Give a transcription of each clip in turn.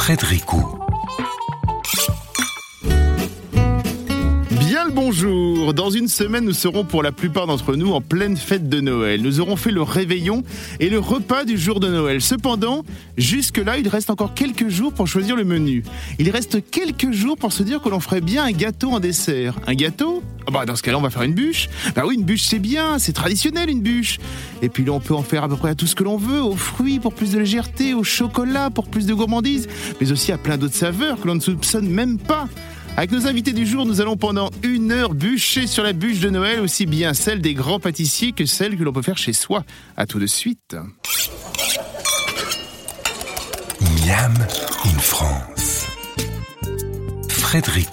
Frédéric bonjour Dans une semaine, nous serons pour la plupart d'entre nous en pleine fête de Noël. Nous aurons fait le réveillon et le repas du jour de Noël. Cependant, jusque-là, il reste encore quelques jours pour choisir le menu. Il reste quelques jours pour se dire que l'on ferait bien un gâteau en dessert. Un gâteau? Ah bah dans ce cas-là, on va faire une bûche. Bah oui, une bûche c'est bien, c'est traditionnel une bûche. Et puis là, on peut en faire à peu près à tout ce que l'on veut, aux fruits pour plus de légèreté, au chocolat pour plus de gourmandise, mais aussi à plein d'autres saveurs que l'on ne soupçonne même pas. Avec nos invités du jour, nous allons pendant une heure bûcher sur la bûche de Noël, aussi bien celle des grands pâtissiers que celle que l'on peut faire chez soi. À tout de suite. Miam in France. Frédéric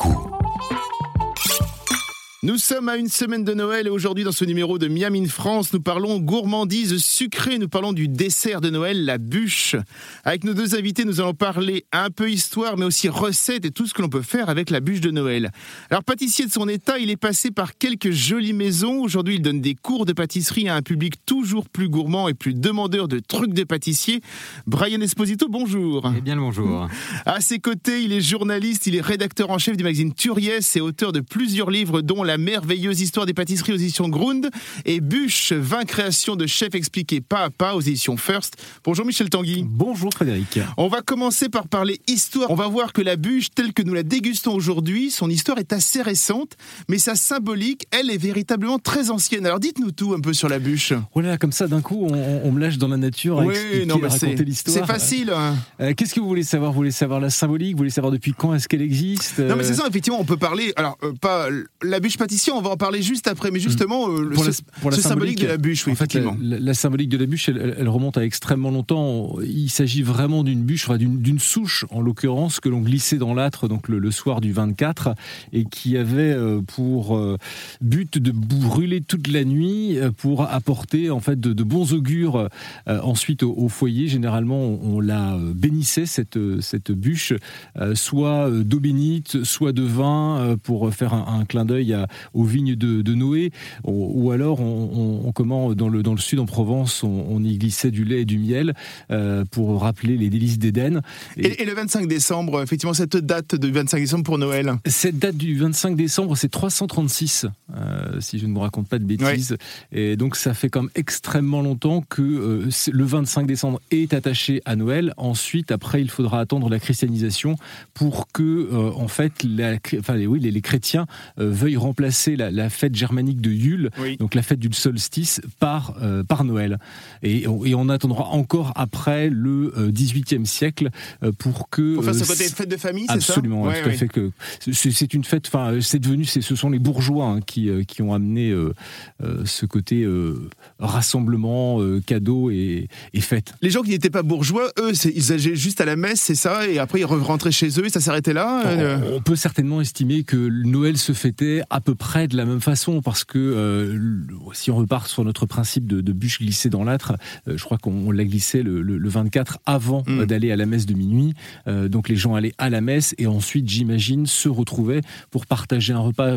Nous sommes à une semaine de Noël et aujourd'hui dans ce numéro de Miam in France, nous parlons gourmandise sucrée, nous parlons du dessert de Noël, la bûche. Avec nos deux invités, nous allons parler un peu histoire mais aussi recettes et tout ce que l'on peut faire avec la bûche de Noël. Alors pâtissier de son état, il est passé par quelques jolies maisons. Aujourd'hui, il donne des cours de pâtisserie à un public toujours plus gourmand et plus demandeur de trucs de pâtissier. Brian Esposito, bonjour. Eh bien le bonjour. À ses côtés, il est journaliste, il est rédacteur en chef du magazine Turiès et auteur de plusieurs livres dont La merveilleuse histoire des pâtisseries aux éditions Grund et Bûche, 20 créations de chefs expliquées pas à pas aux éditions First. Bonjour Michel Tanguy. Bonjour Frédéric. On va commencer par parler histoire. On va voir que la bûche telle que nous la dégustons aujourd'hui, son histoire est assez récente, mais sa symbolique, elle, est véritablement très ancienne. Alors dites-nous tout un peu sur la bûche. Voilà, comme ça d'un coup, on, on me lâche dans la nature à Oui, expliquer, non, mais raconter c'est l'histoire. c'est facile. hein. Euh, Qu'est-ce que vous voulez savoir? Vous voulez savoir la symbolique? Vous voulez savoir depuis quand est-ce qu'elle existe? Non mais c'est Euh, ça, effectivement, on peut parler. Alors euh, pas la bûche pâtissier, on va en parler juste après, mais justement euh, le- Pour la- ce, symbolique symbolique, de la bûche, oui, en fait, la, effectivement. la- la symbolique de la bûche, elle, remonte à extrêmement longtemps. Il s'agit vraiment d'une bûche, enfin, d'une souche en l'occurrence, que l'on glissait dans l'âtre donc le, le soir du 24 et qui avait euh, pour euh, but de brûler toute la nuit pour apporter en fait de, de bons augures ensuite au, au foyer. Généralement, on, on la bénissait cette cette bûche, soit d'eau bénite, soit de vin pour faire un, un clin d'œil à- aux vignes de, de Noé, ou, ou alors on, comment dans le dans le sud en Provence, on, on y glissait du lait et du miel euh, pour rappeler les délices d'Éden. Et, et le 25 décembre, effectivement, cette date du 25 décembre pour Noël. Cette date du 25 décembre, c'est 336, euh, si je ne me raconte pas de bêtises. Et donc, ça fait comme extrêmement longtemps que euh, le 25 décembre est attaché à Noël. Ensuite, après, il faudra attendre la christianisation pour que, en fait, la- enfin, les, oui, les, les chrétiens veuillent remplacer la, la fête germanique de Yule, Oui. donc la fête du solstice, par, euh, par Noël. Et, on- et on attendra encore après le euh, 18e siècle euh, pour que... Pour faire euh, côté fête de famille, c'est ça Absolument, ouais, Ouais, tout à fait que c'est une fête. Enfin, c'est devenu, ce sont les bourgeois hein, qui qui ont amené euh, euh, ce côté euh, rassemblement, cadeau et, et fête. Les gens qui n'étaient pas bourgeois, eux, ils allaient juste à la messe, c'est ça, et après ils rentraient chez eux et ça s'arrêtait là. On, on peut certainement estimer que Noël se fêtait à peu près de la même façon parce que euh, si on repart sur notre principe de, de bûche glissée dans l'âtre, euh, je crois qu'on on l'a glissé le, le- le 24 avant Mm. euh, d'aller à la messe de minuit. Donc les gens allaient à la messe et ensuite, j'imagine, se retrouvaient pour partager un repas.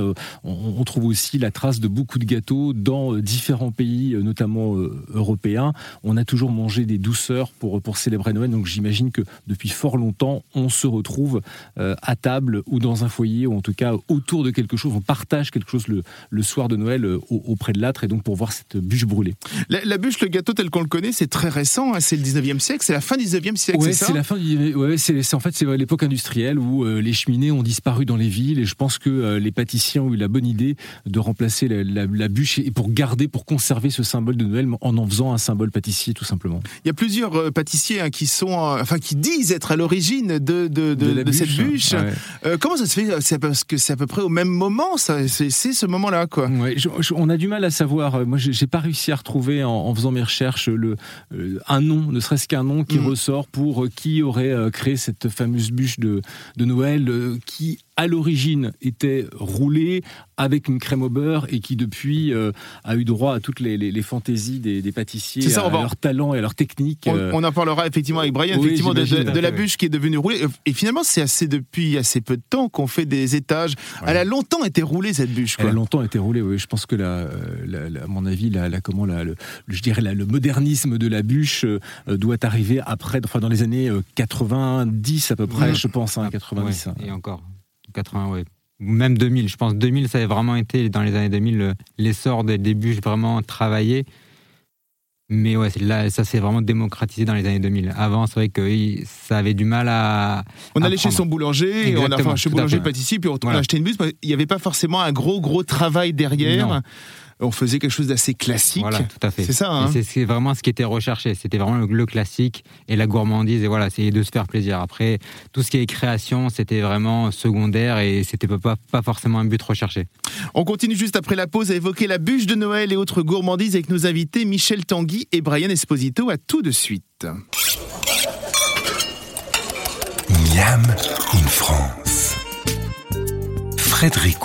On, on trouve aussi la trace de beaucoup de gâteaux dans différents pays, notamment européens. On a toujours mangé des douceurs pour, pour célébrer Noël. Donc j'imagine que depuis fort longtemps, on se retrouve à table ou dans un foyer, ou en tout cas autour de quelque chose. On partage quelque chose le, le soir de Noël euh, au- auprès de l'âtre et donc pour voir cette bûche brûlée. La, la bûche, le gâteau tel qu'on le connaît, c'est très récent, hein, c'est le 19e siècle, c'est la fin du 19e siècle, Ouais, c'est la fin du. Ouais, c'est en fait c'est l'époque industrielle où euh, les cheminées ont disparu dans les villes et je pense que euh, les pâtissiers ont eu la bonne idée de remplacer la, la- la bûche et pour garder, pour conserver ce symbole de Noël en en faisant un symbole pâtissier tout simplement. Il y a plusieurs euh, pâtissiers hein, qui sont, enfin, qui disent être à l'origine de, de, de- la de cette bûche. Ouais. Comment ça se fait? C'est parce que c'est à peu près au même moment, ça, c'est ce moment-là, quoi. Ouais, je- je- on a du mal à savoir. Euh, Moi, j'ai pas réussi à retrouver en, en faisant mes recherches le, euh, un nom, ne serait-ce qu'un nom qui Mhm. ressort pour euh, qui aurait euh, créé cette fameuse bûche de, de Noël, euh, qui à l'origine était roulé avec une crème au beurre et qui depuis euh, a eu droit à toutes les, fantaisies des, pâtissiers, ça, à, leur talent et à leur technique. On, en parlera effectivement avec Brian, effectivement de, la bûche qui est devenue roulée. Et finalement, c'est assez depuis assez peu de temps qu'on fait des étages. Elle a longtemps été roulée cette bûche. Elle a longtemps été roulée. Oui, je pense que la, à mon avis, la, comment le, je dirais le modernisme de la bûche doit arriver après, enfin dans les années 90 à peu près, je pense, hein, 90. et encore, 80, oui. Même 2000, je pense 2000, ça a vraiment été dans les années 2000 l'essor des, débuts vraiment travaillé. Mais ouais, là, ça s'est vraiment démocratisé dans les années 2000. Avant, c'est vrai que ça avait du mal à. On allait chez son boulanger, on a, enfin, chez boulanger pâtissier, puis on, a acheté une bûche. Il n'y avait pas forcément un gros, gros travail derrière on faisait quelque chose d'assez classique. Voilà, tout à fait. C'est ça. Hein c'est vraiment ce qui était recherché. C'était vraiment le, classique et la gourmandise. Et voilà, c'est de se faire plaisir. Après, tout ce qui est création, c'était vraiment secondaire et c'était pas, pas forcément un but recherché. On continue juste après la pause à évoquer la bûche de Noël et autres gourmandises avec nos invités Michel Tanguy et Brian Esposito. À tout de suite. Miam in France. Frédéric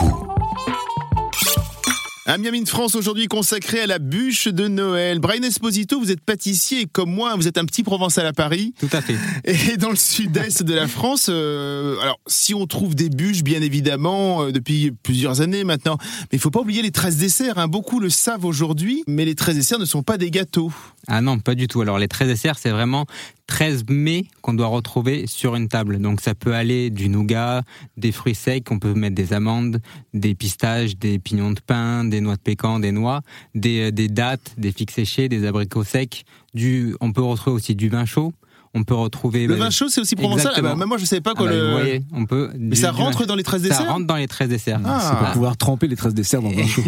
un Miami France aujourd'hui consacré à la bûche de Noël. Brian Esposito, vous êtes pâtissier et comme moi, vous êtes un petit provençal à Paris. Tout à fait. Et dans le sud-est de la France, euh, alors si on trouve des bûches, bien évidemment, euh, depuis plusieurs années maintenant, mais il faut pas oublier les 13 desserts. Hein. Beaucoup le savent aujourd'hui, mais les 13 desserts ne sont pas des gâteaux. Ah non, pas du tout. Alors les 13 desserts, c'est vraiment 13 mets qu'on doit retrouver sur une table. Donc ça peut aller du nougat, des fruits secs, on peut mettre des amandes, des pistaches, des pignons de pain, des noix de pécan, des noix, des, euh, dattes, des figues séchées, des abricots secs. Du, on peut retrouver aussi du vin chaud. On peut retrouver. Le vin chaud, c'est aussi provençal. Ah bah, moi, je savais pas quoi ah bah, le. Vous voyez, on peut. Mais ça rentre dans les 13 desserts. Ça rentre dans les 13 desserts. Ah. C'est pour pouvoir tremper les 13 desserts dans le vin chaud.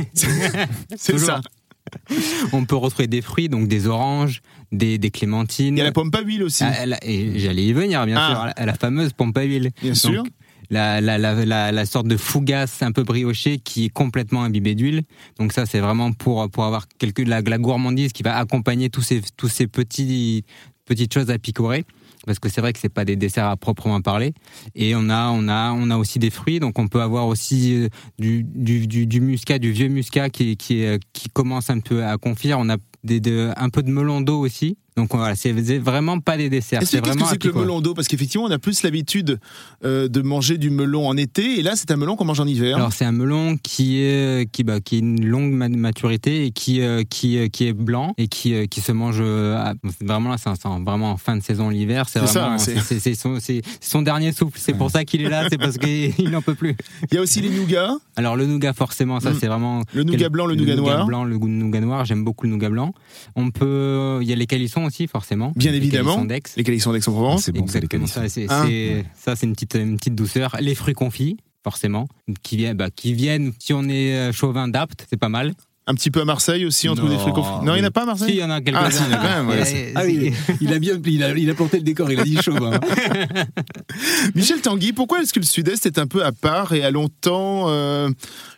c'est ça. on peut retrouver des fruits, donc des oranges, des, clémentines. Il y a la pompe à huile aussi. Ah, et j'allais y venir, bien ah. sûr, la, fameuse pompe à huile. Bien sûr. La, la, sorte de fougasse un peu briochée qui est complètement imbibée d'huile. Donc ça, c'est vraiment pour, pour avoir quelque, la, la gourmandise qui va accompagner tous ces, tous ces petits, petites choses à picorer parce que c'est vrai que c'est pas des desserts à proprement parler. Et on a, on a, on a aussi des fruits, donc on peut avoir aussi euh, du, du, du, muscat, du vieux muscat qui, qui, qui commence un peu à confire. On a des, de, un peu de melon d'eau aussi. Donc voilà, c'est vraiment pas des desserts. C'est vraiment que c'est que le melon d'eau? Parce qu'effectivement, on a plus l'habitude euh, de manger du melon en été, et là, c'est un melon qu'on mange en hiver. Alors c'est un melon qui est qui bah, qui est une longue maturité et qui euh, qui euh, qui est blanc et qui qui se mange vraiment là, c'est vraiment en fin de saison l'hiver. C'est vraiment c'est son, son, dernier souffle. C'est pour ça qu'il est là. C'est parce qu'il n'en peut plus. Il y a aussi les nougats. Alors le nougat, forcément, ça c'est vraiment le nougat blanc, le, nougat noir. Le nougat blanc, le nougat noir. J'aime beaucoup le nougat blanc. On peut, il y a les calissons aussi, forcément. Bien évidemment. Les calissons d'Aix-en-Provence. C'est bon, c'est les calissons. Ça, c'est une petite, une petite douceur. Les fruits confits, forcément, qui viennent, bah, qui viennent, si on est euh, chauvin d'apte, c'est pas mal. Un petit peu à Marseille aussi, on trouve des fruits confits. Non, il n'y en a pas à Marseille Si, il y en a quelques-uns. Ah, ah oui, il a bien il a, il a planté le décor, il a dit chauvin. Michel Tanguy, pourquoi est-ce que le Sud-Est est un peu à part et a longtemps euh,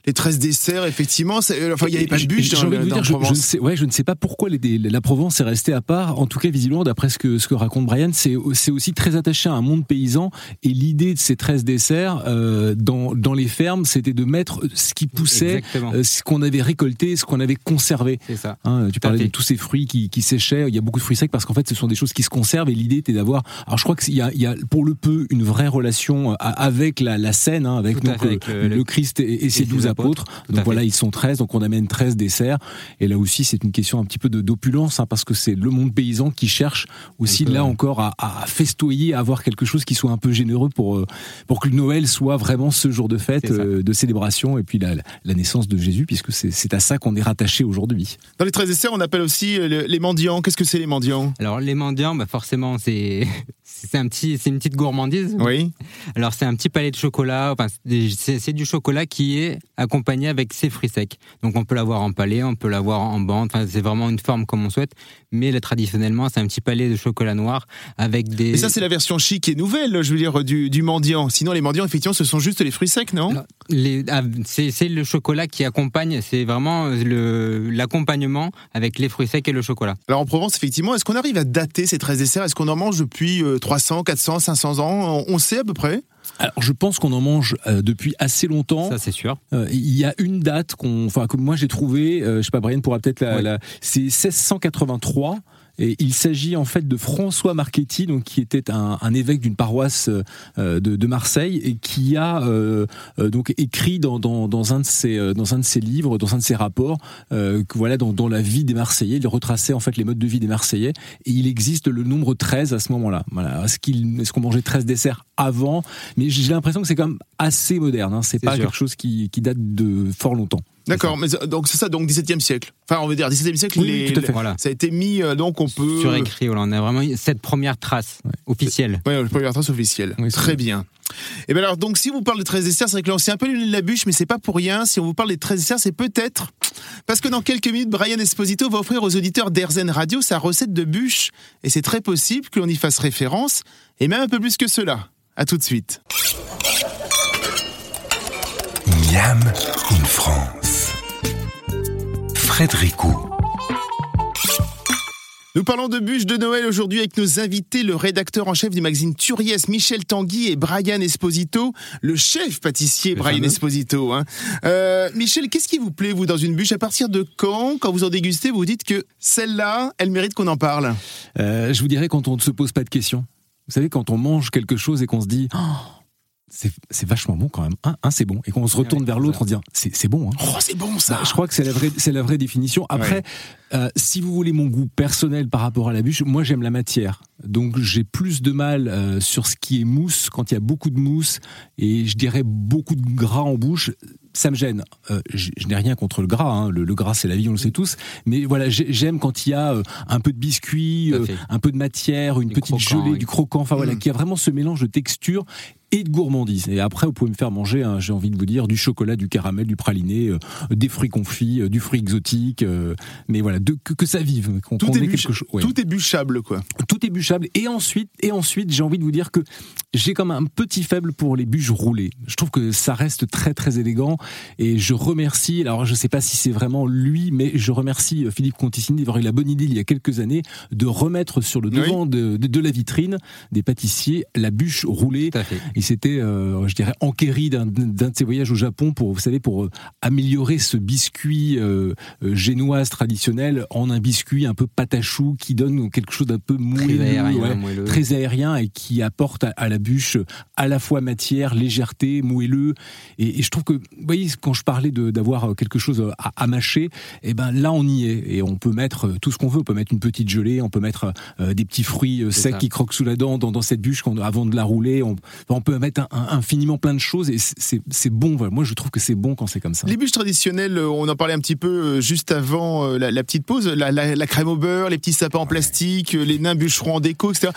les 13 desserts, effectivement, enfin, il n'y avait pas de bûche dans, dans, dire, je, je, ne sais, ouais, je ne sais pas pourquoi les, la Provence est restée à part. En tout cas, visiblement, d'après ce que, ce que raconte Brian, c'est aussi très attaché à un monde paysan. Et l'idée de ces 13 desserts euh, dans, dans les fermes, c'était de mettre ce qui poussait, euh, ce qu'on avait récolté, ce qu'on avait conservé. C'est ça. Hein, tu parlais de tous ces fruits qui, qui, séchaient. Il y a beaucoup de fruits secs parce qu'en fait, ce sont des choses qui se conservent. Et l'idée était d'avoir. Alors, je crois qu'il y a, il y a pour le peu une vraie relation euh, avec la, la scène, hein, avec, donc, le, Christ et, et ses douze apôtres. Donc voilà, ils sont 13, donc on amène 13 desserts. Et là aussi, c'est une question un petit peu d'opulence, hein, parce que c'est le monde paysan qui cherche aussi là encore à, à, festoyer, à avoir quelque chose qui soit un peu généreux pour, euh, pour que le Noël soit vraiment ce jour de fête, euh, de célébration, et puis la, la naissance de Jésus, puisque c'est à ça qu'on est rattaché aujourd'hui. Dans les 13 desserts, on appelle aussi les mendiants. Qu'est-ce que c'est les mendiants? Alors les mendiants, bah forcément, c'est c'est un petit, c'est une petite gourmandise. Oui. Alors c'est un petit palais de chocolat. Enfin, c'est du chocolat qui est accompagné avec ses fruits secs. Donc on peut l'avoir en palais, on peut l'avoir en bande. Enfin, c'est vraiment une forme comme on souhaite. Mais là, traditionnellement, c'est un petit palais de chocolat noir avec des. Et ça, c'est la version chic et nouvelle, je veux dire, du, du mendiant. Sinon, les mendiants, effectivement, ce sont juste les fruits secs, non? Ah, C'est le chocolat qui accompagne. C'est vraiment l'accompagnement avec les fruits secs et le chocolat. Alors en Provence, effectivement, est-ce qu'on arrive à dater ces 13 desserts Est-ce qu'on en mange depuis euh, 300, 400, 500 ans? On sait à peu près? Alors, je pense qu'on en mange euh, depuis assez longtemps. Ça, c'est sûr. Euh, Il y a une date qu'on, enfin, que moi j'ai trouvé, euh, je sais pas, Brian pourra peut-être la, Oui. la- c'est 1683. Et il s'agit en fait de François Marchetti, donc qui était un, un évêque d'une paroisse euh, de, de Marseille et qui a euh, euh, donc écrit dans, dans, dans un de ses dans un de ses livres, dans un de ses rapports, euh, que voilà dans, dans la vie des Marseillais, il retraçait en fait les modes de vie des Marseillais et il existe le nombre 13 à ce moment-là. Voilà, est-ce qu'il est-ce qu'on mangeait 13 desserts avant? Mais j'ai l'impression que c'est quand même assez moderne. Hein. C'est C'est pas sûr. quelque chose qui, qui date de fort longtemps. D'accord, mais euh, donc c'est ça, donc 17e siècle. Enfin, on veut dire 17e siècle, Oui, les- tout à fait. Voilà. ça a été mis, euh, donc on peut... Surécrit, voilà, on a vraiment cette première trace officielle. Oui, le première trace officielle. Oui, Très vrai. bien. Et bien alors, donc si vous parlez de 13 desserts, c'est vrai que là, on s'est un peu lu de la bûche, mais c'est pas pour rien. Si on vous parle des 13 desserts, c'est peut-être parce que dans quelques minutes, Brian Esposito va offrir aux auditeurs d'Airzen Radio sa recette de bûche. Et c'est très possible que l'on y fasse référence, et même un peu plus que cela. À tout de suite. Miam in France. Frédéric Ou. Nous parlons de bûche de Noël aujourd'hui avec nos invités, le rédacteur en chef du magazine Turiès, Michel Tanguy et Brian Esposito, le chef pâtissier Le Brian fameux. Esposito. hein. Euh, Michel, qu'est-ce qui vous plaît, vous, dans une bûche? À partir de quand, quand vous en dégustez, vous vous dites que celle-là, elle mérite qu'on en parle? Euh, je vous dirais quand on ne se pose pas de questions. Vous savez, quand on mange quelque chose et qu'on se dit, Oh, c'est vachement bon quand même, hein, c'est bon, et qu'on se retourne Ouais, vers l'autre en disant, c'est bon. Hein. Oh, c'est bon ça Bah, je crois que c'est la vraie, la vraie définition. Après, euh, si vous voulez mon goût personnel par rapport à la bûche, moi j'aime la matière. Donc j'ai plus de mal euh, sur ce qui est mousse quand il y a beaucoup de mousse et je dirais beaucoup de gras en bouche. Ça me gêne. Euh, je je n'ai rien contre le gras. hein. Le, le gras, c'est la vie, on le sait tous. Mais voilà, j'ai- j'aime quand il y a euh, un peu de biscuit, un peu de matière, une Du petite croquant, gelée, oui. du croquant. Enfin voilà, Mm. qui a vraiment ce mélange de texture et de gourmandise. Et après, vous pouvez me faire manger, hein, j'ai envie de vous dire, du chocolat, du caramel, du praliné, euh, des fruits confits, euh, du fruit exotique. euh, mais voilà, de, que, que ça vive, qu'on Tout est quelque chose. ouais. Tout est bûchable, quoi. Tout est bûchable. Et ensuite, et ensuite, j'ai envie de vous dire que j'ai comme un petit faible pour les bûches roulées. Je trouve que ça reste très très élégant. Et je remercie, alors je sais pas si c'est vraiment lui, mais je remercie Philippe Conticini d'avoir eu la bonne idée il y a quelques années de remettre sur le Oui. devant de, de- de la vitrine des pâtissiers la bûche roulée. Tout à fait. Il s'était, euh, je dirais, enquéri d'un de ses voyages au Japon pour, vous savez, pour euh, améliorer ce biscuit euh, euh, génoise traditionnel en un biscuit un peu patachou qui donne quelque chose d'un peu Très moelleux, aérien, ouais, moelleux. très aérien et qui apporte à, à la bûche à la fois matière, légèreté, moelleux. Et, et je trouve que, vous voyez, quand je parlais d'avoir quelque chose à, à mâcher, et ben là on y est et on peut mettre tout ce qu'on veut. On peut mettre une petite gelée, on peut mettre euh, des petits fruits secs ça. qui croquent sous la dent dans, dans cette bûche avant de la rouler. On, on peut mettre un- un- infiniment plein de choses et c'est- bon. Voilà. Moi je trouve que c'est bon quand c'est comme ça. Les bûches traditionnelles, euh, on en parlait un petit peu euh, juste avant euh, la, la petite pause, la, la- la crème au beurre, les petits sapins en plastique, les nains bûcherons en déco, etc.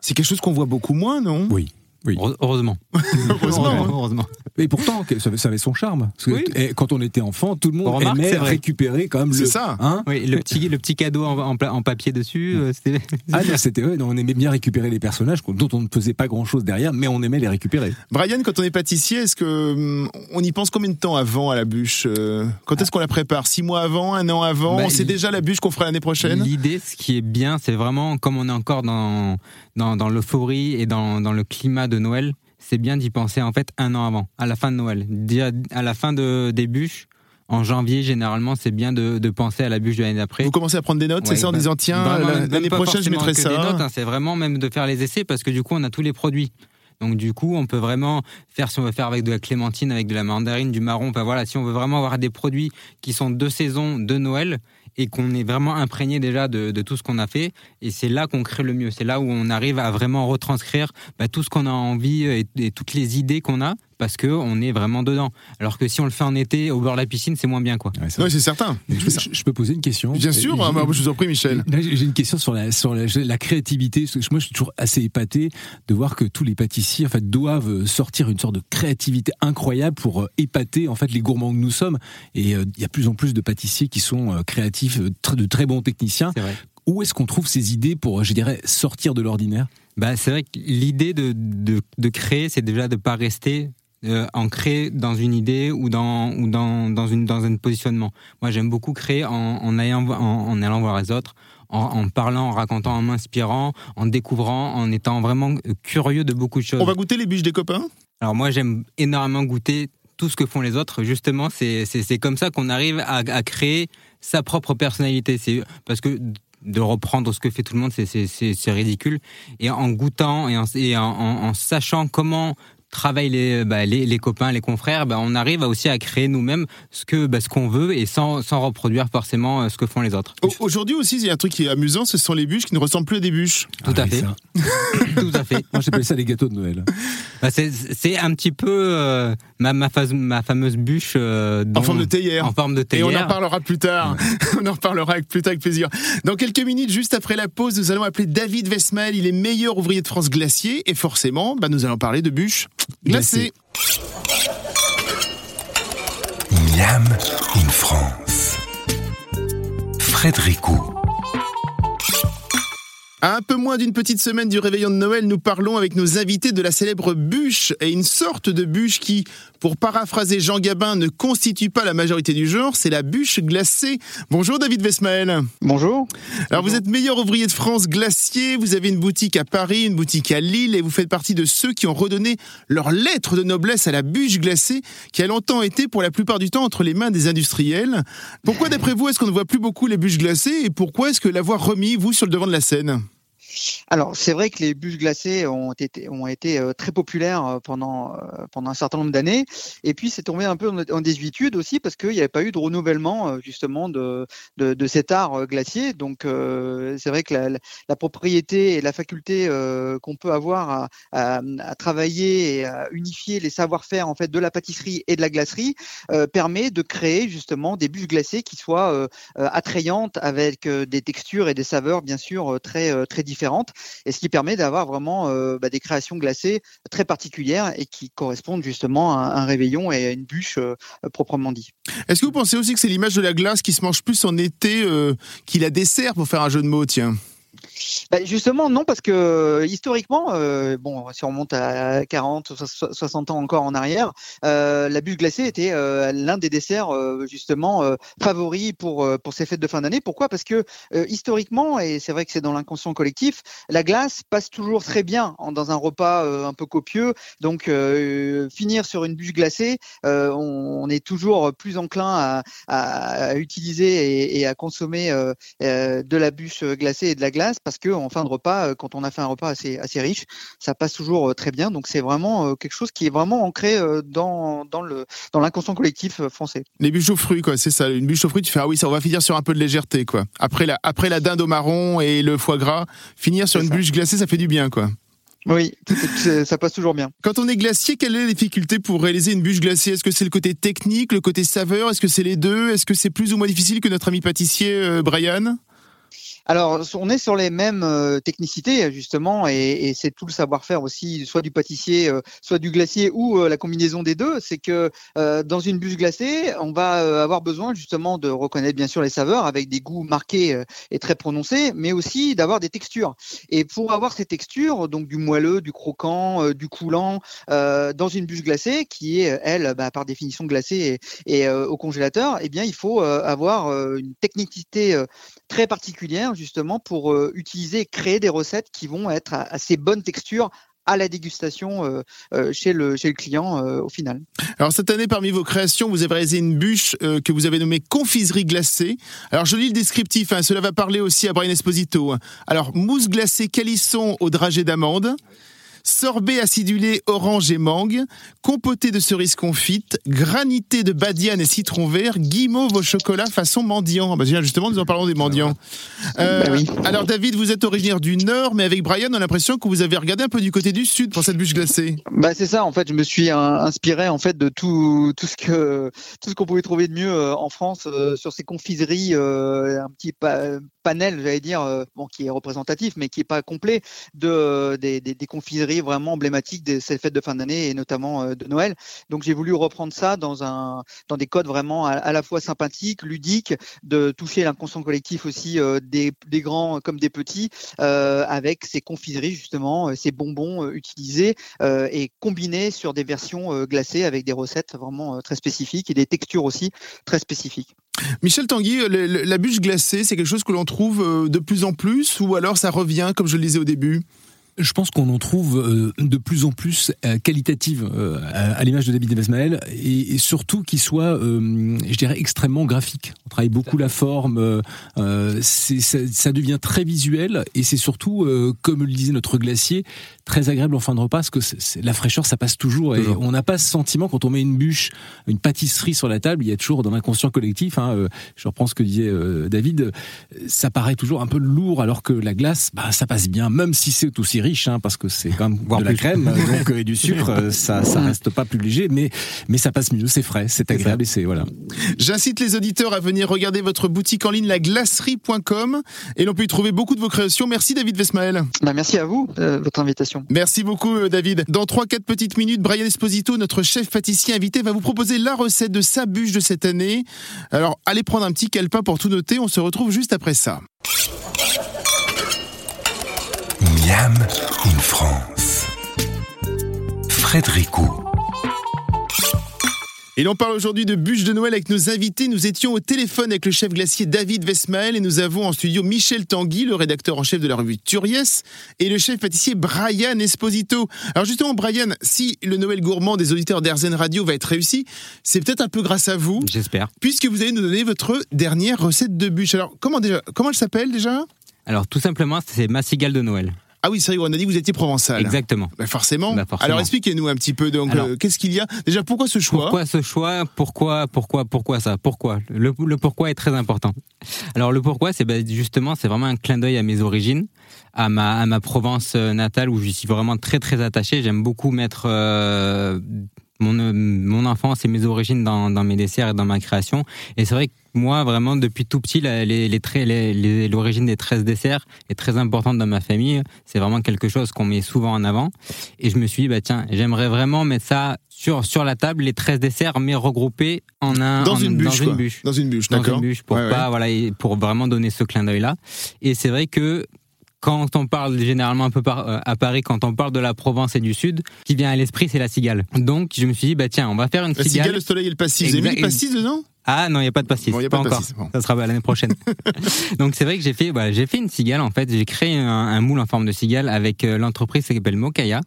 C'est quelque chose qu'on voit beaucoup moins, non? Oui. Oui. Heure- Heureusement. Heureusement. Heureusement. Et pourtant, ça, avait- son charme. Parce que, Oui. quand on était enfant, tout le monde remarque, aimait récupérer quand même C'est le. ça. Hein Oui, le petit, le petit cadeau en, en pla- en papier dessus, euh, c'était. ah non, c'était ouais, on aimait bien récupérer les personnages dont on ne faisait pas grand chose derrière, mais on aimait les récupérer. Brian, quand on est pâtissier, est-ce que hum, on y pense combien de temps avant à la bûche euh, Quand est-ce qu'on la prépare? Six mois avant, un an avant? Bah, On sait déjà la bûche qu'on fera l'année prochaine? L'idée, ce qui est bien, c'est vraiment, comme on est encore dans, dans, dans l'euphorie et dans, dans le climat de Noël, c'est bien d'y penser en fait un an avant, à la fin de Noël. Déjà, à la fin de, des bûches, en janvier, généralement, c'est bien de, de penser à la bûche de l'année d'après. Vous commencez à prendre des notes, c'est ça, en bah, disant tiens, l'année prochaine je mettrai ça. hein, c'est vraiment même de faire les essais parce que du coup on a tous les produits. Donc du coup on peut vraiment faire si on veut faire avec de la clémentine, avec de la mandarine, du marron. Enfin voilà, si on veut vraiment avoir des produits qui sont de saison, de Noël et qu'on est vraiment imprégné déjà de, de tout ce qu'on a fait. Et c'est là qu'on crée le mieux. C'est là où on arrive à vraiment retranscrire bah, tout ce qu'on a envie et, et toutes les idées qu'on a parce que on est vraiment dedans. Alors que si on le fait en été au bord de la piscine, c'est moins bien quoi. Ouais, c'est certain. je, je- je peux poser une question Bien sûr, Euh, hein, bah, je vous en prie, Michel. J'ai une question sur la, sur la, la créativité. Parce que moi, je suis toujours assez épaté de voir que tous les pâtissiers en fait, doivent sortir une sorte de créativité incroyable pour euh, épater en fait, les gourmands que nous sommes. Et euh, il y a de plus en plus de pâtissiers qui sont euh, créatifs, de très bons techniciens. C'est vrai. Où est-ce qu'on trouve ces idées pour, je dirais, sortir de l'ordinaire? Bah, c'est vrai que l'idée de, de, de créer, c'est déjà de pas rester euh, ancré dans une idée ou dans ou dans dans une dans un positionnement. Moi, j'aime beaucoup créer en en allant en, allant voir les autres, en, en, parlant, en racontant, en m'inspirant, en découvrant, en étant vraiment curieux de beaucoup de choses. On va goûter les bûches des copains? Alors moi, j'aime énormément goûter tout ce que font les autres. Justement, c'est c'est comme ça qu'on arrive à, à créer sa propre personnalité. C'est parce que de reprendre ce que fait tout le monde, c'est ridicule. Et en goûtant et en, et en, en sachant comment travaillent les, bah, les, les, copains, les confrères, bah, on arrive aussi à créer nous-mêmes ce que bah, ce qu'on veut et sans, sans reproduire forcément euh, ce que font les autres. Aujourd'hui aussi, il y a un truc qui est amusant, ce sont les bûches qui ne ressemblent plus à des bûches. Tout à ah fait. Tout à fait. Moi, j'appelle ça les gâteaux de Noël. Bah, c'est un petit peu euh, ma, ma, ma, fameuse bûche euh, en forme de théière. En forme de théière. Et on en parlera plus tard. on en reparlera avec, plus tard avec plaisir. Dans quelques minutes, juste après la pause, nous allons appeler David Vesmael. Il est meilleur ouvrier de France glacier et forcément, bah, nous allons parler de bûches glacées. Miam in France. Frédéricou. À un peu moins d'une petite semaine du réveillon de Noël, nous parlons avec nos invités de la célèbre bûche et une sorte de bûche qui, pour paraphraser Jean Gabin, ne constitue pas la majorité du genre, c'est la bûche glacée. Bonjour David Vesmael. Bonjour. Alors vous êtes meilleur ouvrier de France glacier, vous avez une boutique à Paris, une boutique à Lille et vous faites partie de ceux qui ont redonné leur lettre de noblesse à la bûche glacée qui a longtemps été pour la plupart du temps entre les mains des industriels. Pourquoi d'après vous est-ce qu'on ne voit plus beaucoup les bûches glacées et pourquoi est-ce que l'avoir remis vous sur le devant de la scène? Alors, c'est vrai que les bûches glacées ont été, ont été euh, très populaires euh, pendant, euh, pendant un certain nombre d'années. Et puis, c'est tombé un peu en désuétude aussi parce qu'il n'y avait pas eu de renouvellement, justement, de, de, cet art glacier. Donc, c'est vrai que la, propriété et la faculté qu'on peut avoir à, à, travailler et à unifier les savoir-faire, en fait, de la pâtisserie et de la glacerie permet de créer, justement, des bûches glacées qui soient attrayantes avec des textures et des saveurs, bien sûr, très, très différentes et ce qui permet d'avoir vraiment euh, bah, des créations glacées très particulières et qui correspondent justement à un réveillon et à une bûche euh, proprement dit. Est-ce que vous pensez aussi que c'est l'image de la glace qui se mange plus en été euh, qui la dessert pour faire un jeu de mots, tiens? Bah, justement, non, parce que euh, historiquement, euh, bon, si on remonte à 40, 60 ans encore en arrière, euh, la bûche glacée était l'un des desserts justement favoris pour ces fêtes de fin d'année. Pourquoi? Parce que historiquement, et c'est vrai que c'est dans l'inconscient collectif, la glace passe toujours très bien dans un repas un peu copieux. Donc, finir sur une bûche glacée, on, est toujours plus enclin à, utiliser et, à consommer de la bûche glacée et de la glace parce que en fin de repas, euh, quand on a fait un repas assez, assez riche, ça passe toujours euh, très bien. Donc c'est vraiment euh, quelque chose qui est vraiment ancré dans, dans le dans l'inconscient collectif français. Les bûches aux fruits, quoi, c'est ça. Une bûche aux fruits, tu fais ah oui, ça on va finir sur un peu de légèreté, quoi. Après la après la dinde au marron et le foie gras, finir sur une bûche glacée, ça fait du bien, quoi. Oui, ça passe toujours bien. Quand on est glacier, quelle est la difficulté pour réaliser une bûche glacée? Est-ce que c'est le côté technique, le côté saveur? Est-ce que c'est les deux? Est-ce que c'est plus ou moins difficile que notre ami pâtissier Brian? Alors, on est sur les mêmes euh, technicités justement, et, c'est tout le savoir-faire aussi, soit du pâtissier, euh, soit du glacier, ou euh, la combinaison des deux. C'est que dans une bûche glacée, on va avoir besoin justement de reconnaître bien sûr les saveurs avec des goûts marqués et très prononcés, mais aussi d'avoir des textures. Et pour avoir ces textures, donc du moelleux, du croquant, du coulant, dans une bûche glacée, qui est elle, bah, par définition glacée et, et au congélateur, eh bien il faut avoir une technicité très particulière justement pour euh, utiliser et créer des recettes qui vont être assez bonne texture à la dégustation euh, euh, chez, le, client au final. Alors cette année, parmi vos créations, vous avez réalisé une bûche que vous avez nommée confiserie glacée. Alors je lis le descriptif, hein, cela va parler aussi à Brian Esposito. Alors mousse glacée calisson au dragée d'amande? Sorbet acidulé orange et mangue, compoté de cerises confites, granité de badiane et citron vert, guimauve au chocolat façon mendiant. Ah bah, justement, nous en parlons des mendiants. Euh, bah alors David, vous êtes originaire du Nord, mais avec Brian, on a l'impression que vous avez regardé un peu du côté du Sud pour cette bûche glacée. Bah c'est ça, en fait, je me suis inspiré en fait de tout, tout ce que tout ce qu'on pouvait trouver de mieux euh, en France euh, sur ces confiseries, un petit panel, j'allais dire, bon, qui est représentatif, mais qui est pas complet de des, des, des confiseries vraiment emblématique de ces fêtes de fin d'année et notamment de Noël. Donc j'ai voulu reprendre ça dans un dans des codes vraiment à, la fois sympathiques, ludiques, de toucher l'inconscient collectif aussi des, des, grands comme des petits, avec ces confiseries justement, ces bonbons utilisés et combinés sur des versions glacées avec des recettes vraiment très spécifiques et des textures aussi très spécifiques. Michel Tanguy, la bûche glacée, c'est quelque chose que l'on trouve de plus en plus ou alors ça revient, comme je le disais au début? Je pense qu'on en trouve euh, de plus en plus euh, qualitative euh, à l'image de David Vesmael et surtout qui soit, je dirais, extrêmement graphique. On travaille beaucoup la forme, ça, devient très visuel et c'est surtout, comme le disait notre glacier, très agréable en fin de repas parce que la fraîcheur, ça passe toujours et on n'a pas ce sentiment quand on met une bûche, une pâtisserie sur la table, il y a toujours dans l'inconscient collectif, hein, je reprends ce que disait David, ça paraît toujours un peu lourd alors que la glace, bah, ça passe bien, même si c'est aussi Hein, parce que c'est quand même de la crème donc, et du sucre, euh, ça, ça reste pas plus léger, mais, mais ça passe mieux, c'est frais, c'est agréable et c'est voilà. J'incite les auditeurs à venir regarder votre boutique en ligne, laglacerie.com, et l'on peut y trouver beaucoup de vos créations. Merci David Vesmael. Bah, merci à vous, euh, votre invitation. Merci beaucoup euh, David. Dans 3-4 petites minutes, Brian Esposito, notre chef pâtissier invité, va vous proposer la recette de sa bûche de cette année. Alors allez prendre un petit calepin pour tout noter, on se retrouve juste après ça. Miam in France. Frédéric et l'on parle aujourd'hui de bûches de Noël avec nos invités. Nous étions au téléphone avec le chef glacier David Vesmael et nous avons en studio Michel Tanguy, le rédacteur en chef de la revue Turiès, et le chef pâtissier Brian Esposito. Alors justement, Brian, si le Noël gourmand des auditeurs d'Airzen Radio va être réussi, c'est peut-être un peu grâce à vous. J'espère. Puisque vous allez nous donner votre dernière recette de bûche. Alors comment déjà, comment elle s'appelle déjà? Alors tout simplement, c'est ma cigale de Noël. Ah oui, c'est vrai, on a dit que vous étiez provençal. Exactement. Bah, forcément. Alors expliquez-nous un petit peu donc euh, qu'est-ce qu'il y a Déjà pourquoi ce choix Pourquoi ce choix Pourquoi pourquoi pourquoi ça Pourquoi le, pourquoi est très important. Alors le pourquoi c'est bah, justement c'est vraiment un clin d'œil à mes origines, à ma à ma Provence euh, natale où je suis vraiment très très attaché, j'aime beaucoup mettre euh, mon, mon enfance et mes origines dans, dans mes desserts et dans ma création. Et c'est vrai que moi, vraiment, depuis tout petit, l'origine les, les, des 13 desserts est très importante dans ma famille. C'est vraiment quelque chose qu'on met souvent en avant. Et je me suis dit, bah, tiens, j'aimerais vraiment mettre ça sur, sur la table, les 13 desserts, mais regroupés en un, dans, une, bûche, dans une bûche. Dans une bûche, d'accord. Dans une bûche, pour pas, voilà, pour vraiment donner ce clin d'œil-là. Et c'est vrai que quand on parle généralement un peu euh, à Paris, quand on parle de la Provence et du Sud, qui vient à l'esprit, c'est la cigale. Donc, je me suis dit, bah tiens, on va faire une cigale. La cigale, le soleil et le pastis. Vous avez mis le pastis dedans? Ah non, il n'y a pas de pastis. Bon, y a pas, pas encore. Ça sera l'année prochaine. Donc c'est vrai que j'ai fait, bah, j'ai fait une cigale en fait. J'ai créé un, un, moule en forme de cigale avec euh, l'entreprise qui s'appelle Mokaya,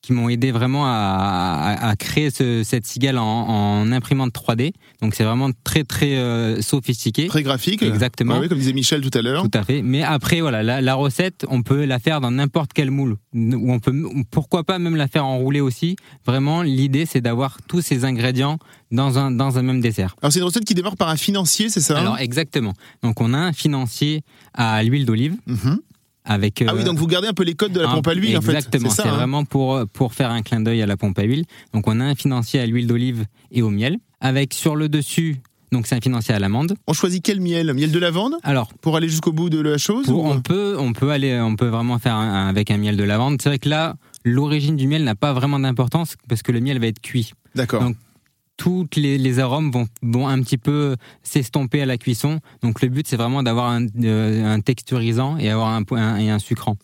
qui m'ont aidé vraiment à, à, créer ce, cette cigale en, en, imprimante 3D. Donc c'est vraiment très très euh, sophistiqué. Très graphique. Exactement. oui, comme disait Michel tout à l'heure. Tout à fait. Mais après voilà, la, la recette, on peut la faire dans n'importe quel moule. Ou on peut, pourquoi pas même la faire enrouler aussi. Vraiment, l'idée c'est d'avoir tous ces ingrédients dans un dans un même dessert. Alors c'est une recette qui démarre par un financier, c'est ça Alors exactement. Donc on a un financier à l'huile d'olive. Mm avec, ah oui, donc vous gardez un peu les codes de la pompe à huile, en fait. Exactement, c'est hein vraiment pour, pour faire un clin d'œil à la pompe à huile. Donc on a un financier à l'huile d'olive et au miel, avec sur le dessus donc c'est un financier à l'amande. On choisit quel miel? Miel de lavande? Alors pour aller jusqu'au bout de la chose On peut on peut aller on peut vraiment faire avec un miel de lavande. C'est vrai que là l'origine du miel n'a pas vraiment d'importance parce que le miel va être cuit. D'accord toutes les, arômes vont, vont, un petit peu s'estomper à la cuisson. Donc le but, c'est vraiment d'avoir un, euh, texturisant et avoir un, un, et un sucrant.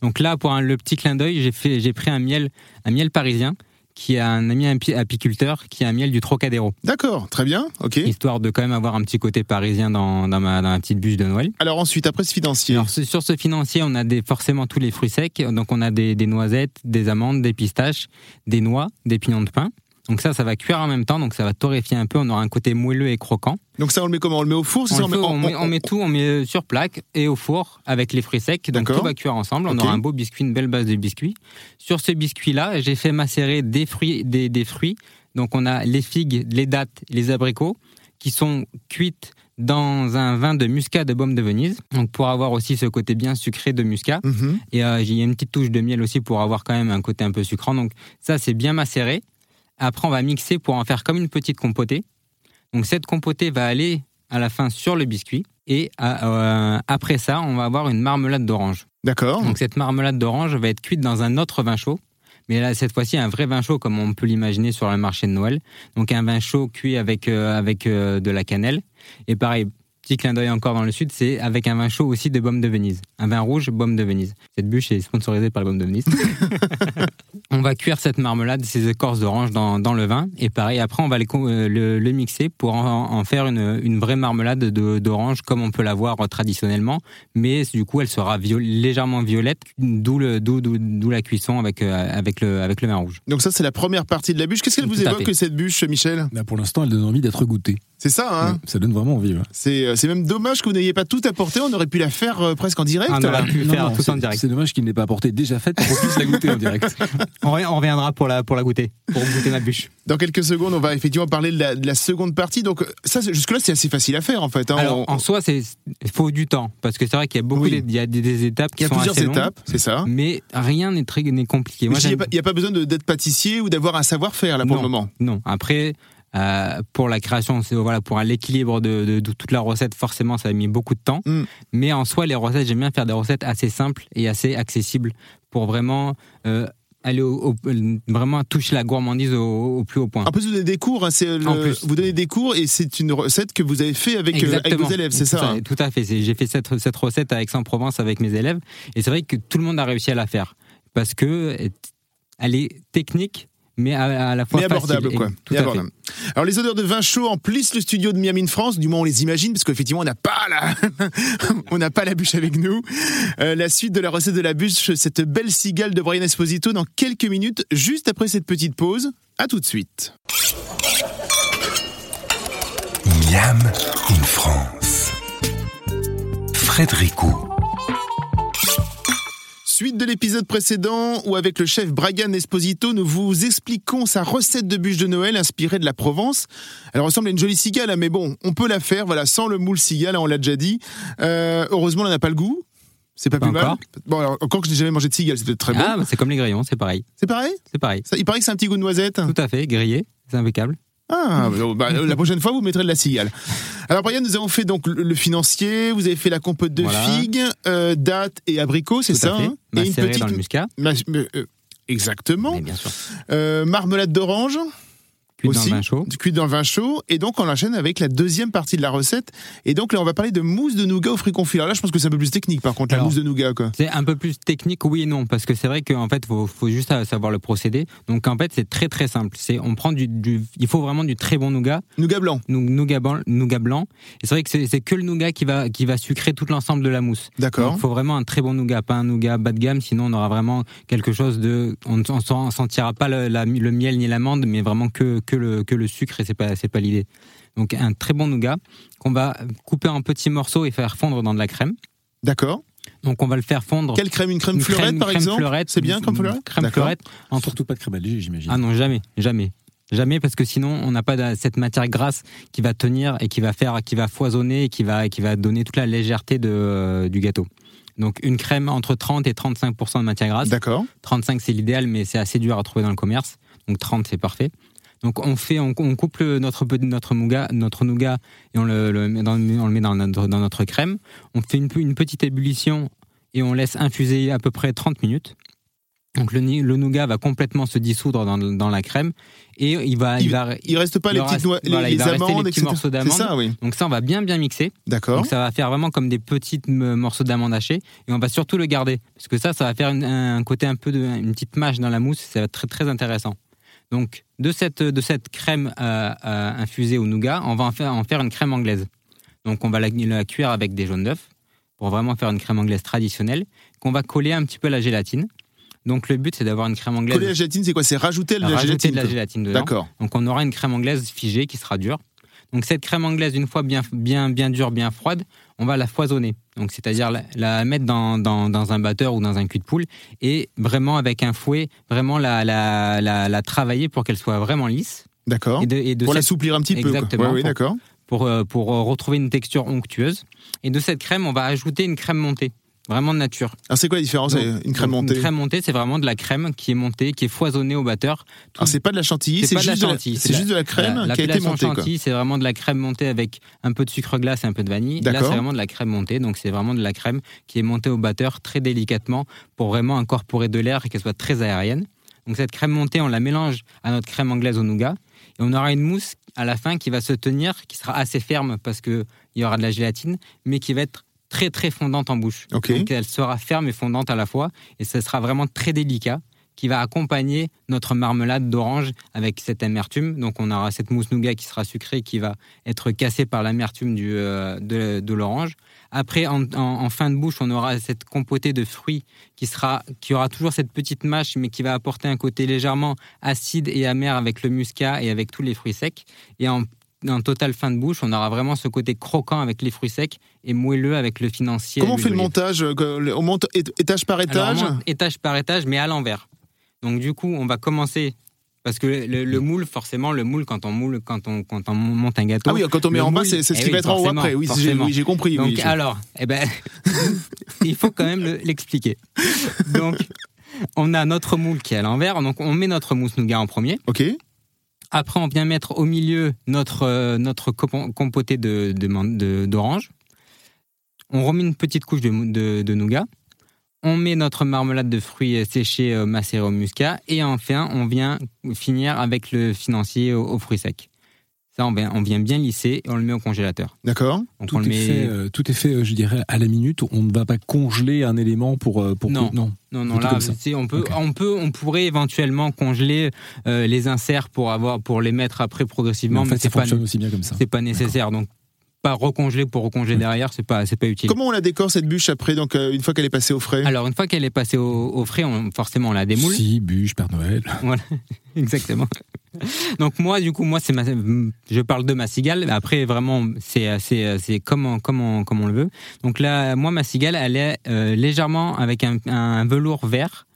Donc là, pour le petit clin d'œil, j'ai fait, j'ai pris un miel, un miel parisien qui a un ami apiculteur qui a un miel du Trocadéro. D'accord, très bien, ok. Histoire de quand même avoir un petit côté parisien dans, dans, ma, dans ma petite bûche de Noël. Alors ensuite, après ce financier Alors, Sur ce financier, on a des, forcément tous les fruits secs. Donc on a des, des noisettes, des amandes, des pistaches, des noix, des pignons de pain. Donc ça, ça va cuire en même temps, donc ça va torréfier un peu. On aura un côté moelleux et croquant. Donc ça, on le met comment? On le met au four on, met, on, met, tout, on met sur plaque et au four avec les fruits secs. Donc tout va cuire ensemble. On aura un beau biscuit, une belle base de biscuit. Sur ce biscuit-là, j'ai fait macérer des fruits, des, des fruits. Donc on a les figues, les dattes, les abricots qui sont cuites dans un vin de muscat de baume de Venise, donc pour avoir aussi ce côté bien sucré de muscat. Mhm. Et euh, j'ai une petite touche de miel aussi pour avoir quand même un côté un peu sucrant. Donc ça, c'est bien macéré. Après, on va mixer pour en faire comme une petite compotée. Donc cette compotée va aller à la fin sur le biscuit. Et euh, après ça, on va avoir une marmelade d'orange. D'accord. Donc cette marmelade d'orange va être cuite dans un autre vin chaud. Mais là, cette fois-ci, un vrai vin chaud, comme on peut l'imaginer sur le marché de Noël. Donc un vin chaud cuit avec, euh, avec euh, de la cannelle. Et pareil, petit clin d'œil encore dans le sud, c'est avec un vin chaud aussi de Baume de Venise. Un vin rouge, Baume de Venise. Cette bûche est sponsorisée par le Baume de Venise. on va cuire cette marmelade, ces écorces d'orange dans, dans, le vin. Et pareil, après, on va les, euh, le, le, mixer pour en, en faire une, une, vraie marmelade d'orange comme on peut l'avoir traditionnellement. Mais du coup, elle sera viol légèrement violette, d'où la cuisson avec, euh, avec, le, avec le vin rouge. Donc ça, c'est la première partie de la bûche. Qu'est-ce qu'elle vous évoque, cette bûche, Michel? Là, Pour l'instant, elle donne envie d'être goûtée. C'est ça, hein ouais, Ça donne vraiment envie. Ouais. C'est même dommage que vous n'ayez pas tout apporté. On aurait pu la faire euh, presque en direct. On aurait pu non, faire non, tout en direct. C'est dommage qu'il n'ait pas apporté déjà faite pour qu'on puisse la goûter en direct. on, on reviendra pour la, pour la goûter, pour goûter ma bûche. Dans quelques secondes, on va effectivement parler de la, de la seconde partie. Donc ça, jusque-là, c'est assez facile à faire en fait. Hein. Alors, on... en soi, il faut du temps parce que c'est vrai qu'il y a beaucoup, Oui. y a des, des étapes qui Il y a sont plusieurs assez étapes, c'est ça. mais rien n'est très n'est compliqué. Il n'y a, pas- il y a pas besoin de- d'être pâtissier ou d'avoir un savoir-faire là pour Non. le moment. Non, après, euh, pour la création, voilà, pour l'équilibre de, de- de toute la recette, forcément, ça a mis beaucoup de temps. Mm. Mais en soi, les recettes, j'aime bien faire des recettes assez simples et assez accessibles pour vraiment euh, aller au, au- vraiment toucher la gourmandise au, au plus haut point. En plus, vous donnez des cours. hein, c'est le- En plus. Vous donnez des cours et c'est une recette que vous avez fait avec, euh, avec vos élèves, c'est ça hein Tout à fait. J'ai fait cette, cette recette à Aix-en-Provence avec mes élèves et c'est vrai que tout le monde a réussi à la faire parce que elle est technique mais à, à la fois Mais abordable, facile. quoi. Et- Tout Mais à abordable. Alors, les odeurs de vin chaud emplissent le studio de Miami in France. Du moins, on les imagine, parce qu'effectivement, on n'a pas la, on n'a pas la bûche avec nous. Euh, la suite de la recette de la bûche, cette belle cigale de Brian Esposito dans quelques minutes, juste après cette petite pause. À tout de suite. Miam in France. Frédérico. Suite de l'épisode précédent où avec le chef Brian Esposito, nous vous expliquons sa recette de bûche de Noël inspirée de la Provence. Elle ressemble à une jolie cigale, hein, mais bon, on peut la faire, voilà, sans le moule cigale, hein, on l'a déjà dit. Euh, heureusement, elle n'a pas le goût. C'est pas, Pas plus mal. encore. Bon, Bon, alors, encore que je n'ai jamais mangé de cigale, c'est peut-être très bon. Ah, bah, c'est comme les grillons, c'est pareil. C'est pareil? C'est pareil. Ça, Il paraît que c'est un petit goût de noisette. Tout à fait, grillé, c'est impeccable. Ah, bah, la prochaine fois, vous mettrez de la cigale. Alors, Brian, nous avons fait donc le, le financier, vous avez fait la compote de Voilà. figues, euh, dattes et abricots, c'est ça hein Et une petite. dans le muscat. ma- mais, euh, exactement. Mais bien sûr. Euh, marmelade d'orange, Cuit dans aussi, le vin chaud. cuite dans le vin chaud. Et donc, on enchaîne avec la deuxième partie de la recette. Et donc, là, on va parler de mousse de nougat aux fruits confits. Alors là, je pense que c'est un peu plus technique, par contre, la mousse de nougat, quoi. C'est un peu plus technique, oui et non, parce que c'est vrai qu'en fait, faut, faut juste savoir le procédé. Donc en fait, c'est très très simple. C'est on prend du, du- il faut vraiment du très bon nougat, Nougat blanc. nou- nougat blanc, nougat blanc. Et c'est vrai que c'est que le nougat qui va qui va sucrer tout l'ensemble de la mousse. D'accord. Il faut vraiment un très bon nougat, pas un nougat bas de gamme, sinon on aura vraiment quelque chose de, on ne sentira pas le, la- le miel ni l'amande, mais vraiment que que le que le sucre et c'est pas c'est pas l'idée. Donc un très bon nougat qu'on va couper en petits morceaux et faire fondre dans de la crème. D'accord. Donc on va le faire fondre. Quelle crème? Une crème Une fleurette, crème- par crème exemple? fleurette, C'est bien comme une fleurette? Crème fleurette. En Surtout pas de crème allégée, j'imagine. Ah non, jamais, jamais. Jamais parce que sinon on n'a pas de- cette matière grasse qui va tenir et qui va faire, qui va foisonner et qui va, qui va donner toute la légèreté de, euh, du gâteau. Donc une crème entre 30 et 35 de matière grasse. D'accord. 35 c'est l'idéal mais c'est assez dur à trouver dans le commerce. Donc 30 c'est parfait. Donc on fait, on, on notre notre nougat, notre nougat et on le, le met dans, on le met dans notre, dans notre crème. On fait une, une petite ébullition et on laisse infuser à peu près 30 minutes. Donc le, le nougat va complètement se dissoudre dans, dans la crème et il va, il, va, Il reste pas il les aura- petites noix, les, voilà, il les va rester les amandes, petits etc. morceaux ça, oui. donc ça on va bien bien mixer. D'accord. Donc ça va faire vraiment comme des petits m- morceaux d'amandes hachées et on va surtout le garder parce que ça, ça va faire une- un côté un peu de une petite mâche dans la mousse, ça va être très très intéressant. Donc de cette de cette crème euh, euh, infusée au nougat, on va en faire en faire une crème anglaise. Donc on va la, la cuire avec des jaunes d'œufs pour vraiment faire une crème anglaise traditionnelle qu'on va coller un petit peu à la gélatine. Donc le but c'est d'avoir une crème anglaise Coller la gélatine, c'est quoi? C'est rajouter de la rajouter gélatine. de la gélatine dedans. D'accord. Donc on aura une crème anglaise figée qui sera dure. Donc cette crème anglaise, une fois bien, bien, bien dure, bien froide, on va la foisonner. Donc c'est-à-dire la, la mettre dans, dans, dans un batteur ou dans un cul de poule et vraiment avec un fouet, vraiment la, la, la, la travailler pour qu'elle soit vraiment lisse. D'accord. Et de, et de Pour cette- l'assouplir un petit peu. Exactement, Ouais, oui, pour- d'accord. pour, euh, pour euh, retrouver une texture onctueuse. Et de cette crème, on va ajouter une crème montée, vraiment de nature. Alors c'est quoi la différence Donc, Une crème donc, montée Une crème montée, c'est vraiment de la crème qui est montée, qui est foisonnée au batteur. Alors c'est pas de la chantilly, C'est la juste, de la- c'est juste de la crème Voilà, qui a été montée. chantilly, c'est vraiment de la crème montée avec un peu de sucre glace et un peu de vanille. Là, c'est vraiment de la crème montée, donc c'est vraiment de la crème qui est montée au batteur très délicatement pour vraiment incorporer de l'air et qu'elle soit très aérienne. Donc cette crème montée, on la mélange à notre crème anglaise au nougat. Et on aura une mousse à la fin qui va se tenir, qui sera assez ferme parce qu'il y aura de la gélatine, mais qui va être très très fondante en bouche. Donc elle sera ferme et fondante à la fois. Et ce sera vraiment très délicat qui va accompagner notre marmelade d'orange avec cette amertume. Donc on aura cette mousse nougat qui sera sucrée, qui va être cassée par l'amertume du, euh, de, de l'orange. Après, en, en- en fin de bouche, on aura cette compotée de fruits qui sera, qui aura toujours cette petite mâche, mais qui va apporter un côté légèrement acide et amer avec le muscat et avec tous les fruits secs. Et en, en total fin de bouche, on aura vraiment ce côté croquant avec les fruits secs et moelleux avec le financier. Comment on fait le montage euh, On monte étage par étage on monte étage par étage, mais à l'envers. Donc du coup, on va commencer parce que le, le moule, forcément, le moule quand on moule, quand on quand on monte un gâteau. Ah oui, quand on met en bas, moule- c'est c'est ce eh qui oui, va être en haut après. Oui, j'ai oui, compris. Donc oui, alors, eh ben, il faut quand même le- l'expliquer. Donc, on a notre moule qui est à l'envers. Donc, on met notre mousse nougat en premier. Ok. Après, on vient mettre au milieu notre, euh, notre compoté de, de d'orange. On remet une petite couche de, nougat. On met notre marmelade de fruits séchés euh, macérés au muscat. Et enfin, on vient finir avec le financier aux fruits secs. Ça, on vient, on vient bien lisser et on le met au congélateur. D'accord. Tout on le est, met... fait, euh, tout est fait, euh, je dirais, à la minute. On ne va pas congeler un élément pour. euh, pour Non. non. Non, non, là, on peut, on peut, on pourrait éventuellement congeler euh, les inserts pour avoir, pour les mettre après Mais progressivement, en mais, fait, ça c'est pas, fonctionne aussi bien comme ça. c'est pas nécessaire. Donc, pas recongeler pour recongeler derrière, c'est pas, c'est pas utile. Comment on la décore cette bûche après, donc euh, une fois qu'elle est passée au frais? Alors, une fois qu'elle est passée au, au frais, on, forcément, on la démoule. Si, bûche, Père Noël. Exactement. Donc moi, du coup, moi, c'est ma, je parle de ma cigale. Après, vraiment, c'est, c'est, c'est comme, on- comme, comme on le veut. Donc là, moi, ma cigale, elle est euh, légèrement avec un, un velours vert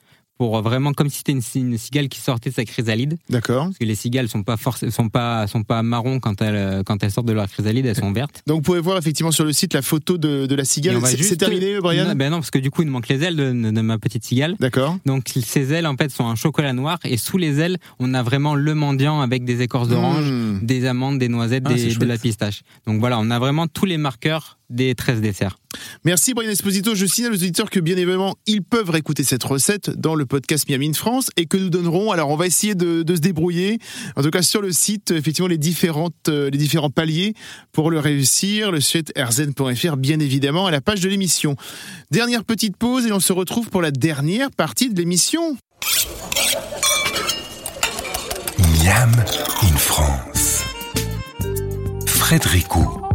pour vraiment comme si c'était une, une cigale qui sortait de sa chrysalide. D'accord. Parce que les cigales sont pas sont pas sont pas marrons quand elles quand elles sortent de leur chrysalide, elles sont vertes. Donc vous pouvez voir effectivement sur le site la photo de, de la cigale. on va C'est terminé, Brian? Non, ben non, parce que du coup, il nous manque les ailes de, de ma petite cigale. D'accord. Donc ces ailes en fait sont un chocolat noir et sous les ailes, on a vraiment le mendiant avec des écorces d'orange, Mmh. des amandes, des noisettes, Ah, des- de la pistache. Donc voilà, on a vraiment tous les marqueurs des 13 desserts. Merci Brian Esposito. Je signale aux auditeurs que bien évidemment, ils peuvent réécouter cette recette dans le podcast Miami in France et que nous donnerons. Alors, on va essayer de, de se débrouiller. En tout cas, sur le site, effectivement, les différentes, euh, les différents paliers pour le réussir. Le site rzn.fr, bien évidemment, à la page de l'émission. Dernière petite pause et on se retrouve pour la dernière partie de l'émission. Miam in France. Frédérico.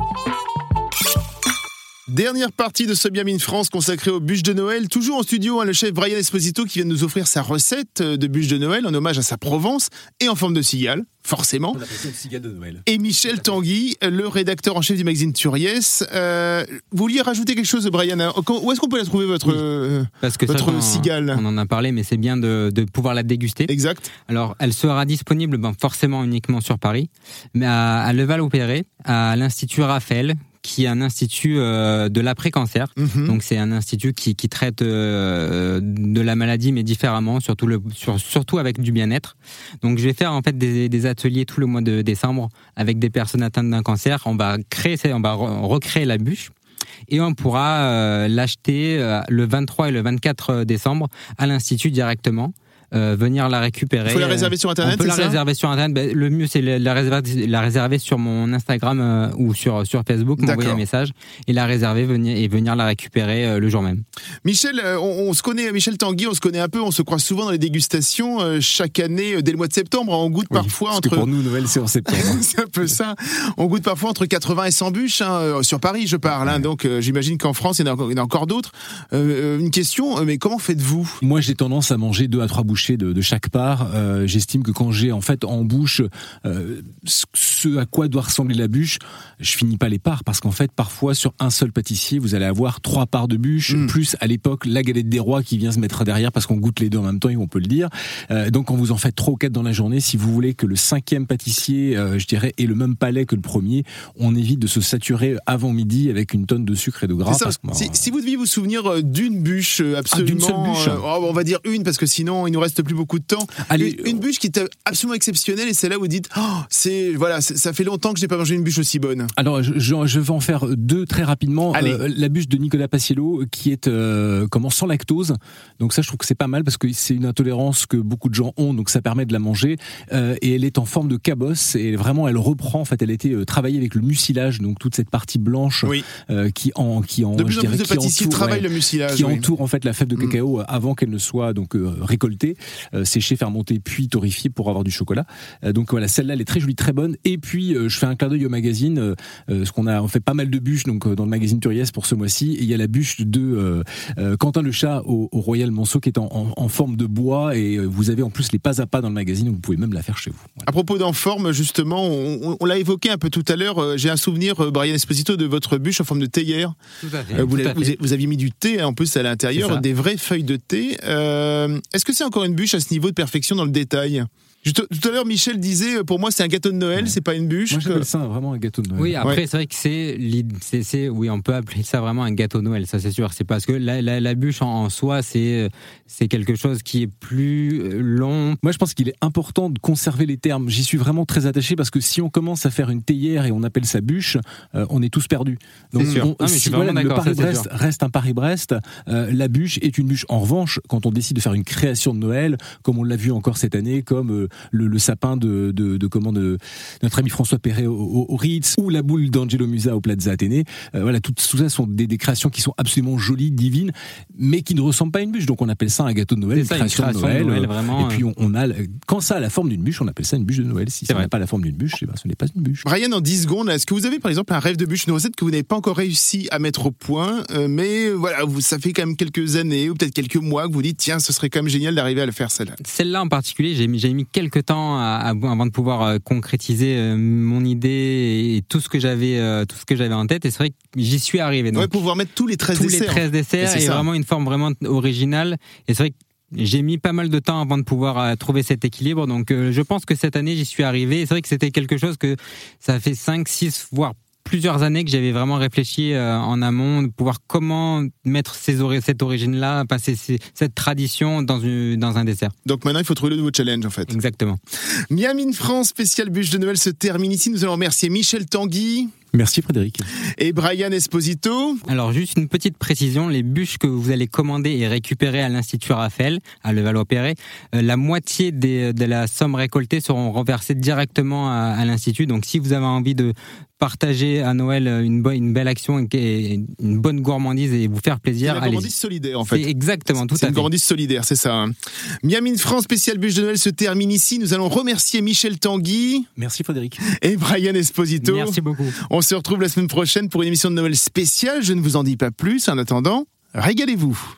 Dernière partie de ce Miam in France consacrée aux bûches de Noël. Toujours en studio, hein, le chef Brian Esposito qui vient de nous offrir sa recette euh, de bûches de Noël en hommage à sa Provence et en forme de cigale, forcément. On appelle ça une cigale de Noël. Et Michel Tanguy, le rédacteur en chef du magazine Turiès. Euh, vous vouliez rajouter quelque chose, Brian hein Où est-ce qu'on peut la trouver, votre... Oui. euh, Parce que ça, Votre on- cigale. on en a parlé, mais c'est bien de, de pouvoir la déguster. exact Alors, elle sera disponible ben, forcément uniquement sur Paris, mais à, à Leval-Opéré, à l'Institut Raphaël, qui est un institut euh, de l'après-cancer. Mhm. Donc c'est un institut qui, qui traite euh, de la maladie mais différemment, surtout, le, sur- surtout avec du bien-être. Donc je vais faire en fait des, des ateliers tout le mois de décembre avec des personnes atteintes d'un cancer. On va créer, on va re- recréer la bûche et on pourra euh, l'acheter euh, le 23 et le 24 décembre à l'institut directement. Euh, venir la récupérer. Il faut la réserver sur On Internet, peut c'est la ça réserver sur Internet. Le mieux, c'est la, la réserver, la réserver sur mon Instagram euh, ou sur, sur Facebook, m'envoyer un message et la réserver venir, et venir la récupérer euh, le jour même. Michel, euh, on, on se connaît, Michel Tanguy, on se connaît un peu, on se croise souvent dans les dégustations. euh, chaque année, euh, dès le mois de septembre, on goûte Oui, parfois parce que entre... pour nous, Noël, c'est en septembre. c'est un peu ça. On goûte parfois entre 80 et 100 bûches, hein, euh, sur Paris, je parle. hein. donc euh, j'imagine qu'en France, il y en a encore, d'autres. Euh, euh, une question, euh, mais comment faites-vous? Moi, j'ai tendance à manger deux à trois de, de chaque part. Euh, J'estime que quand j'ai en fait en bouche euh, ce- à quoi doit ressembler la bûche, je finis pas les parts parce qu'en fait, parfois sur un seul pâtissier, vous allez avoir trois parts de bûche, Mm. plus à l'époque la galette des rois qui vient se mettre derrière parce qu'on goûte les deux en même temps, et on peut le dire. Euh, donc, quand vous en faites trois ou quatre dans la journée, si vous voulez que le cinquième pâtissier, je dirais, ait le même palais que le premier, on évite de se saturer avant midi avec une tonne de sucre et de gras. C'est ça, parce que, si, si vous deviez vous souvenir d'une bûche euh, absolument, d'une seule bûche oh, on va dire une parce que sinon il nous reste reste plus beaucoup de temps. Allez, une, une bûche qui était absolument exceptionnelle et c'est là où vous dites, oh, c'est voilà, ça fait longtemps que je n'ai pas mangé une bûche aussi bonne. Alors, je, vais en faire deux très rapidement. Euh, la bûche de Nicolas Paciello, qui est euh, comment sans lactose. Donc ça, je trouve que c'est pas mal parce que c'est une intolérance que beaucoup de gens ont, donc ça permet de la manger. Euh, et elle est en forme de cabosse et vraiment, elle reprend. En fait, elle a été travaillée avec le mucilage, donc toute cette partie blanche Oui. qui en qui en De plus je en plus de qui entoure, ouais, le mucilage. qui oui. entoure en fait la fève de Mm. cacao avant qu'elle ne soit donc récoltée, euh, séchée, fermentée, puis torréfiée pour avoir du chocolat. Euh, donc voilà, celle-là elle est très jolie, très bonne. Et puis euh, je fais un clin d'œil au magazine, parce qu'on a on fait pas mal de bûches donc dans le magazine Turiès pour ce mois-ci. Et il y a la bûche de Quentin le chat au, au Royal Monceau qui est en, en- en forme de bois et vous avez en plus les pas à pas dans le magazine, donc vous pouvez même la faire chez vous. Voilà. À propos d'en forme, justement, on, on- on l'a évoqué un peu tout à l'heure. J'ai un souvenir, Brian Esposito, de votre bûche en forme de théière. Tout à fait. Vous, tout à l'avez- vous, fait. vous aviez mis du thé hein, en plus à l'intérieur, des vraies feuilles de thé. Euh, Est-ce que c'est encore bûche à ce niveau de perfection dans le détail Tout à l'heure, Michel disait, euh, pour moi, c'est un gâteau de Noël, Ouais. c'est pas une bûche. Moi que- j'appelle ça vraiment un gâteau de Noël. Oui, après, Ouais. c'est vrai que c'est, c'est, c'est- oui, on peut appeler ça vraiment un gâteau de Noël, ça c'est sûr. C'est parce que la, la, la bûche en, en soi, c'est, c'est quelque chose qui est plus euh, long. Moi, je pense qu'il est important de conserver les termes. J'y suis vraiment très attaché parce que si on commence à faire une théière et on appelle ça bûche, euh, on est tous perdus. C'est sûr. on- Ah, si voilà, le Paris-Brest reste un Paris-Brest, euh, la bûche est une bûche. En revanche, quand on décide de faire une création de Noël, comme on l'a vu encore cette année, comme euh, le, le sapin de, de, de comment de notre ami François Perret au, au- au Ritz ou la boule d'Angelo Musa au Plaza Athénée, euh, voilà, tout, tout ça sont des, des créations qui sont absolument jolies, divines, mais qui ne ressemblent pas à une bûche. Donc on appelle ça un gâteau de Noël, C'est une ça, une création, de Noël. euh, vraiment. et puis on, on a quand ça a la forme d'une bûche, on appelle ça une bûche de Noël. Si ça n'a pas la forme d'une bûche, eh ben, ce n'est pas une bûche. Brian, en 10 secondes, est-ce que vous avez par exemple un rêve de bûche, une recette que vous n'avez pas encore réussi à mettre au point, euh, mais euh, voilà, vous, ça fait quand même quelques années ou peut-être quelques mois que vous dites, tiens, ce serait quand même génial d'arriver à le faire celle-là? Celle-là en particulier, j'ai mis, j'ai mis quelques temps à- à- avant de pouvoir euh, concrétiser euh, mon idée et tout ce que j'avais, euh, tout ce que j'avais en tête. Et c'est vrai que j'y suis arrivé. Donc, Ouais, pouvoir mettre tous les 13 tous les desserts. 13 Et desserts et, vraiment une forme vraiment originale. Et c'est vrai que j'ai mis pas mal de temps avant de pouvoir euh, trouver cet équilibre. Donc euh, je pense que cette année, j'y suis arrivé. C'est vrai que c'était quelque chose que ça fait 5, 6, voire plusieurs années que j'avais vraiment réfléchi euh, en amont de pouvoir comment mettre ces ori- cette origine-là, passer ces- cette tradition dans, une, dans un dessert. Donc maintenant, il faut trouver le nouveau challenge en fait. Exactement. Miami France spécial bûche de Noël se termine ici. Nous allons remercier Michel Tanguy Merci Frédéric. et Brian Esposito. Alors juste une petite précision, les bûches que vous allez commander et récupérer à l'Institut Raphaël, à Levallois-Perret, euh, la moitié des- de la somme récoltée seront renversées directement à, à l'Institut. Donc si vous avez envie de partager à Noël une, bo- une belle action et une bonne gourmandise et vous faire C'est plaisir, la allez gourmandise solidaire en C'est fait. exactement, tout C'est à une fait. gourmandise solidaire, c'est ça. hein. Miami France spécial bûche de Noël se termine ici. Nous allons remercier Michel Tanguy Merci Frédéric. et Brian Esposito. Merci beaucoup. On se retrouve la semaine prochaine pour une émission de Noël spéciale. Je ne vous en dis pas plus. En attendant, régalez-vous.